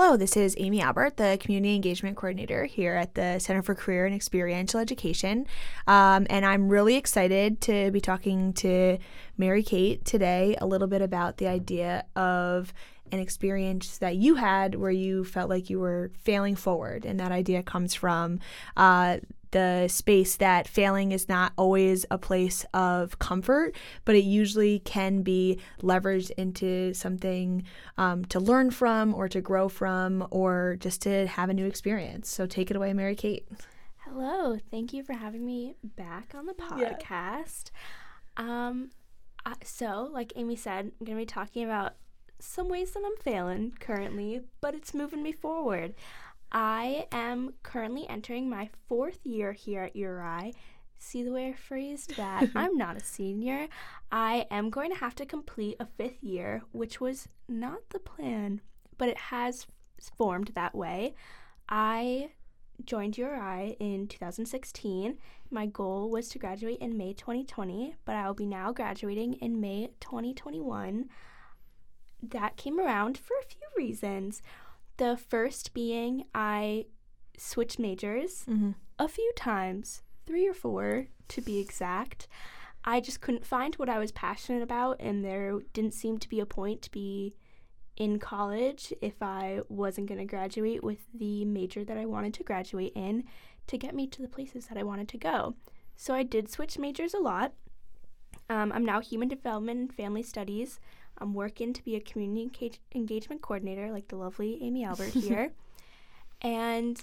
Hello, this is Amy Albert, the Community Engagement Coordinator here at the Center for Career and Experiential Education. Um, and I'm really excited to be talking to Mary Kate today a little bit about the idea of an experience that you had where you felt like you were failing forward. And that idea comes from uh, the space that failing is not always a place of comfort, but it usually can be leveraged into something um, to learn from or to grow from or just to have a new experience. So take it away, Mary Kate. Hello. Thank you for having me back on the podcast. Yeah. Um, so, like Amy said, I'm going to be talking about some ways that I'm failing currently, but it's moving me forward. I am currently entering my fourth year here at URI. See the way I phrased that? I'm not a senior. I am going to have to complete a fifth year, which was not the plan, but it has formed that way. I joined URI in 2016. My goal was to graduate in May 2020, but I will be now graduating in May 2021. That came around for a few reasons. The first being I switched majors mm-hmm. a few times, three or four to be exact. I just couldn't find what I was passionate about, and there didn't seem to be a point to be in college if I wasn't going to graduate with the major that I wanted to graduate in to get me to the places that I wanted to go. So I did switch majors a lot. Um, I'm now human development and family studies. I'm working to be a community engagement coordinator, like the lovely Amy Albert here. and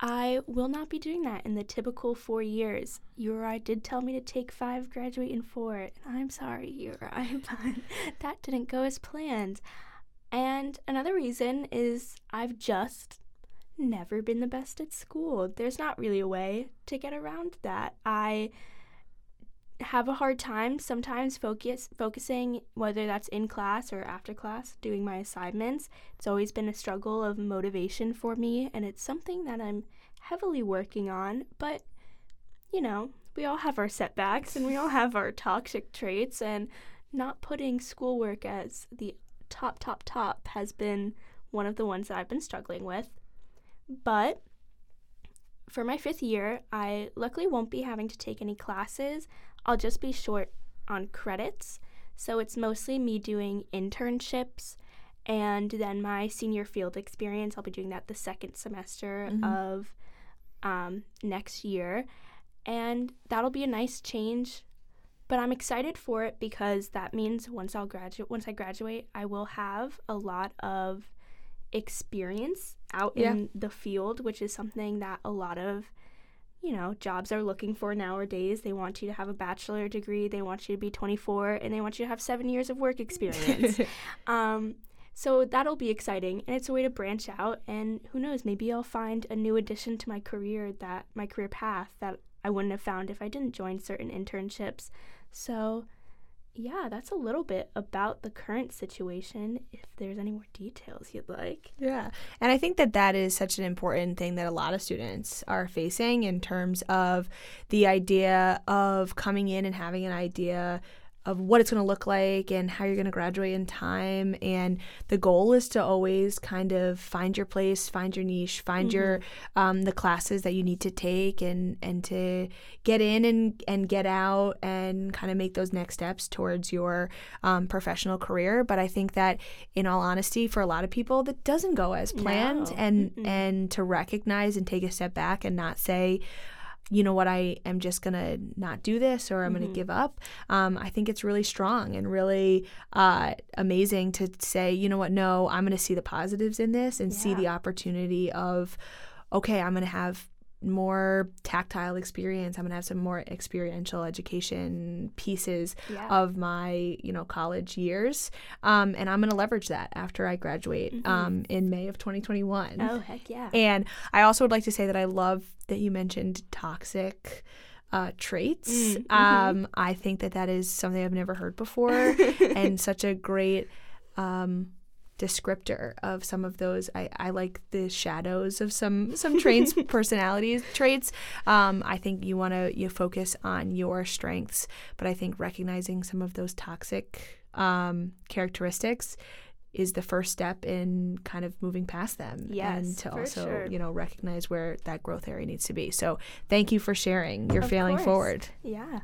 I will not be doing that in the typical four years. URI did tell me to take five, graduate in four, and I'm sorry, URI, but that didn't go as planned. And another reason is I've just never been the best at school. There's not really a way to get around that. I have a hard time sometimes focus focusing whether that's in class or after class doing my assignments. It's always been a struggle of motivation for me and it's something that I'm heavily working on, but you know, we all have our setbacks and we all have our toxic traits and not putting schoolwork as the top top top has been one of the ones that I've been struggling with. But for my fifth year, I luckily won't be having to take any classes. I'll just be short on credits. So it's mostly me doing internships and then my senior field experience. I'll be doing that the second semester mm-hmm. of um, next year. And that'll be a nice change. But I'm excited for it because that means once I'll graduate once I graduate, I will have a lot of experience out yeah. in the field, which is something that a lot of you know, jobs are looking for nowadays. They want you to have a bachelor degree, they want you to be 24, and they want you to have seven years of work experience. um, so that'll be exciting, and it's a way to branch out. And who knows, maybe I'll find a new addition to my career that my career path that I wouldn't have found if I didn't join certain internships. So yeah, that's a little bit about the current situation. If there's any more details you'd like. Yeah. And I think that that is such an important thing that a lot of students are facing in terms of the idea of coming in and having an idea of what it's going to look like and how you're going to graduate in time. And the goal is to always kind of find your place, find your niche, find mm-hmm. your um, the classes that you need to take, and and to get in and and get out and kind of make those next steps towards your um, professional career. But I think that, in all honesty, for a lot of people, that doesn't go as planned, no. and mm and to recognize and take a step back and not say you know what, I am just going to not do this or I'm mm-hmm. going to give up. Um, I think it's really strong and really uh, amazing to say, you know what, no, I'm going to see the positives in this and yeah. see the opportunity of, okay, I'm going to have more tactile experience. I'm gonna have some more experiential education pieces yeah. of my, you know, college years, um, and I'm gonna leverage that after I graduate mm-hmm. um, in May of 2021. Oh heck yeah! And I also would like to say that I love that you mentioned toxic. Uh, traits. Mm, mm-hmm. Um, I think that that is something I've never heard before, and such a great um, descriptor of some of those. I, I like the shadows of some some traits personalities traits. Um, I think you want to you focus on your strengths, but I think recognizing some of those toxic um, characteristics is the first step in kind of moving past them yes, and to also sure. you know recognize where that growth area needs to be so thank you for sharing your of failing course. forward Yeah.